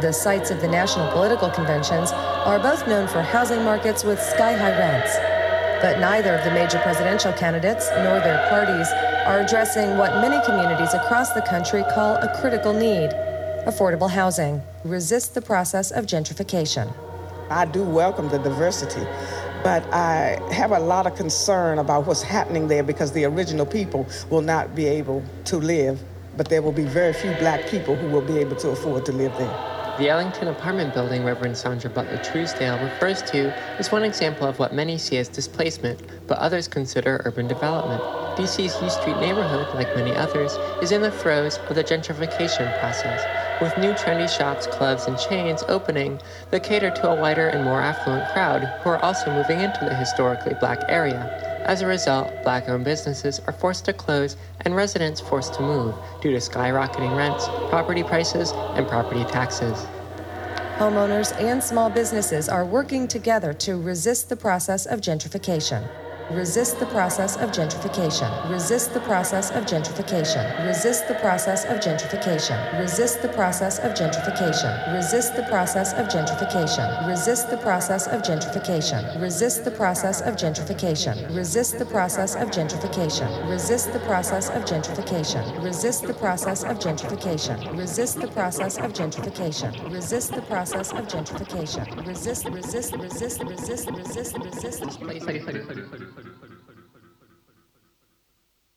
the sites of the national political conventions, are both known for housing markets with sky high rents. But neither of the major presidential candidates nor their parties are addressing what many communities across the country call a critical need affordable housing. Resist the process of gentrification. I do welcome the diversity, but I have a lot of concern about what's happening there because the original people will not be able to live, but there will be very few black people who will be able to afford to live there. The Ellington apartment building Reverend Sandra Butler Truesdale refers to is one example of what many see as displacement, but others consider urban development. DC's U Street neighborhood, like many others, is in the throes of the gentrification process, with new trendy shops, clubs, and chains opening that cater to a wider and more affluent crowd who are also moving into the historically black area. As a result, black owned businesses are forced to close and residents forced to move due to skyrocketing rents, property prices, and property taxes. Homeowners and small businesses are working together to resist the process of gentrification. Resist the process of gentrification. Resist the process of gentrification. Resist the process of gentrification. Resist the process of gentrification. Resist the process of gentrification. Resist the process of gentrification. Resist the process of gentrification. Resist the process of gentrification. Resist the process of gentrification. Resist the process of gentrification. Resist the process of gentrification. Resist the process of gentrification. Resist, resist, resist, resist, resist, resist, 빨리 빨리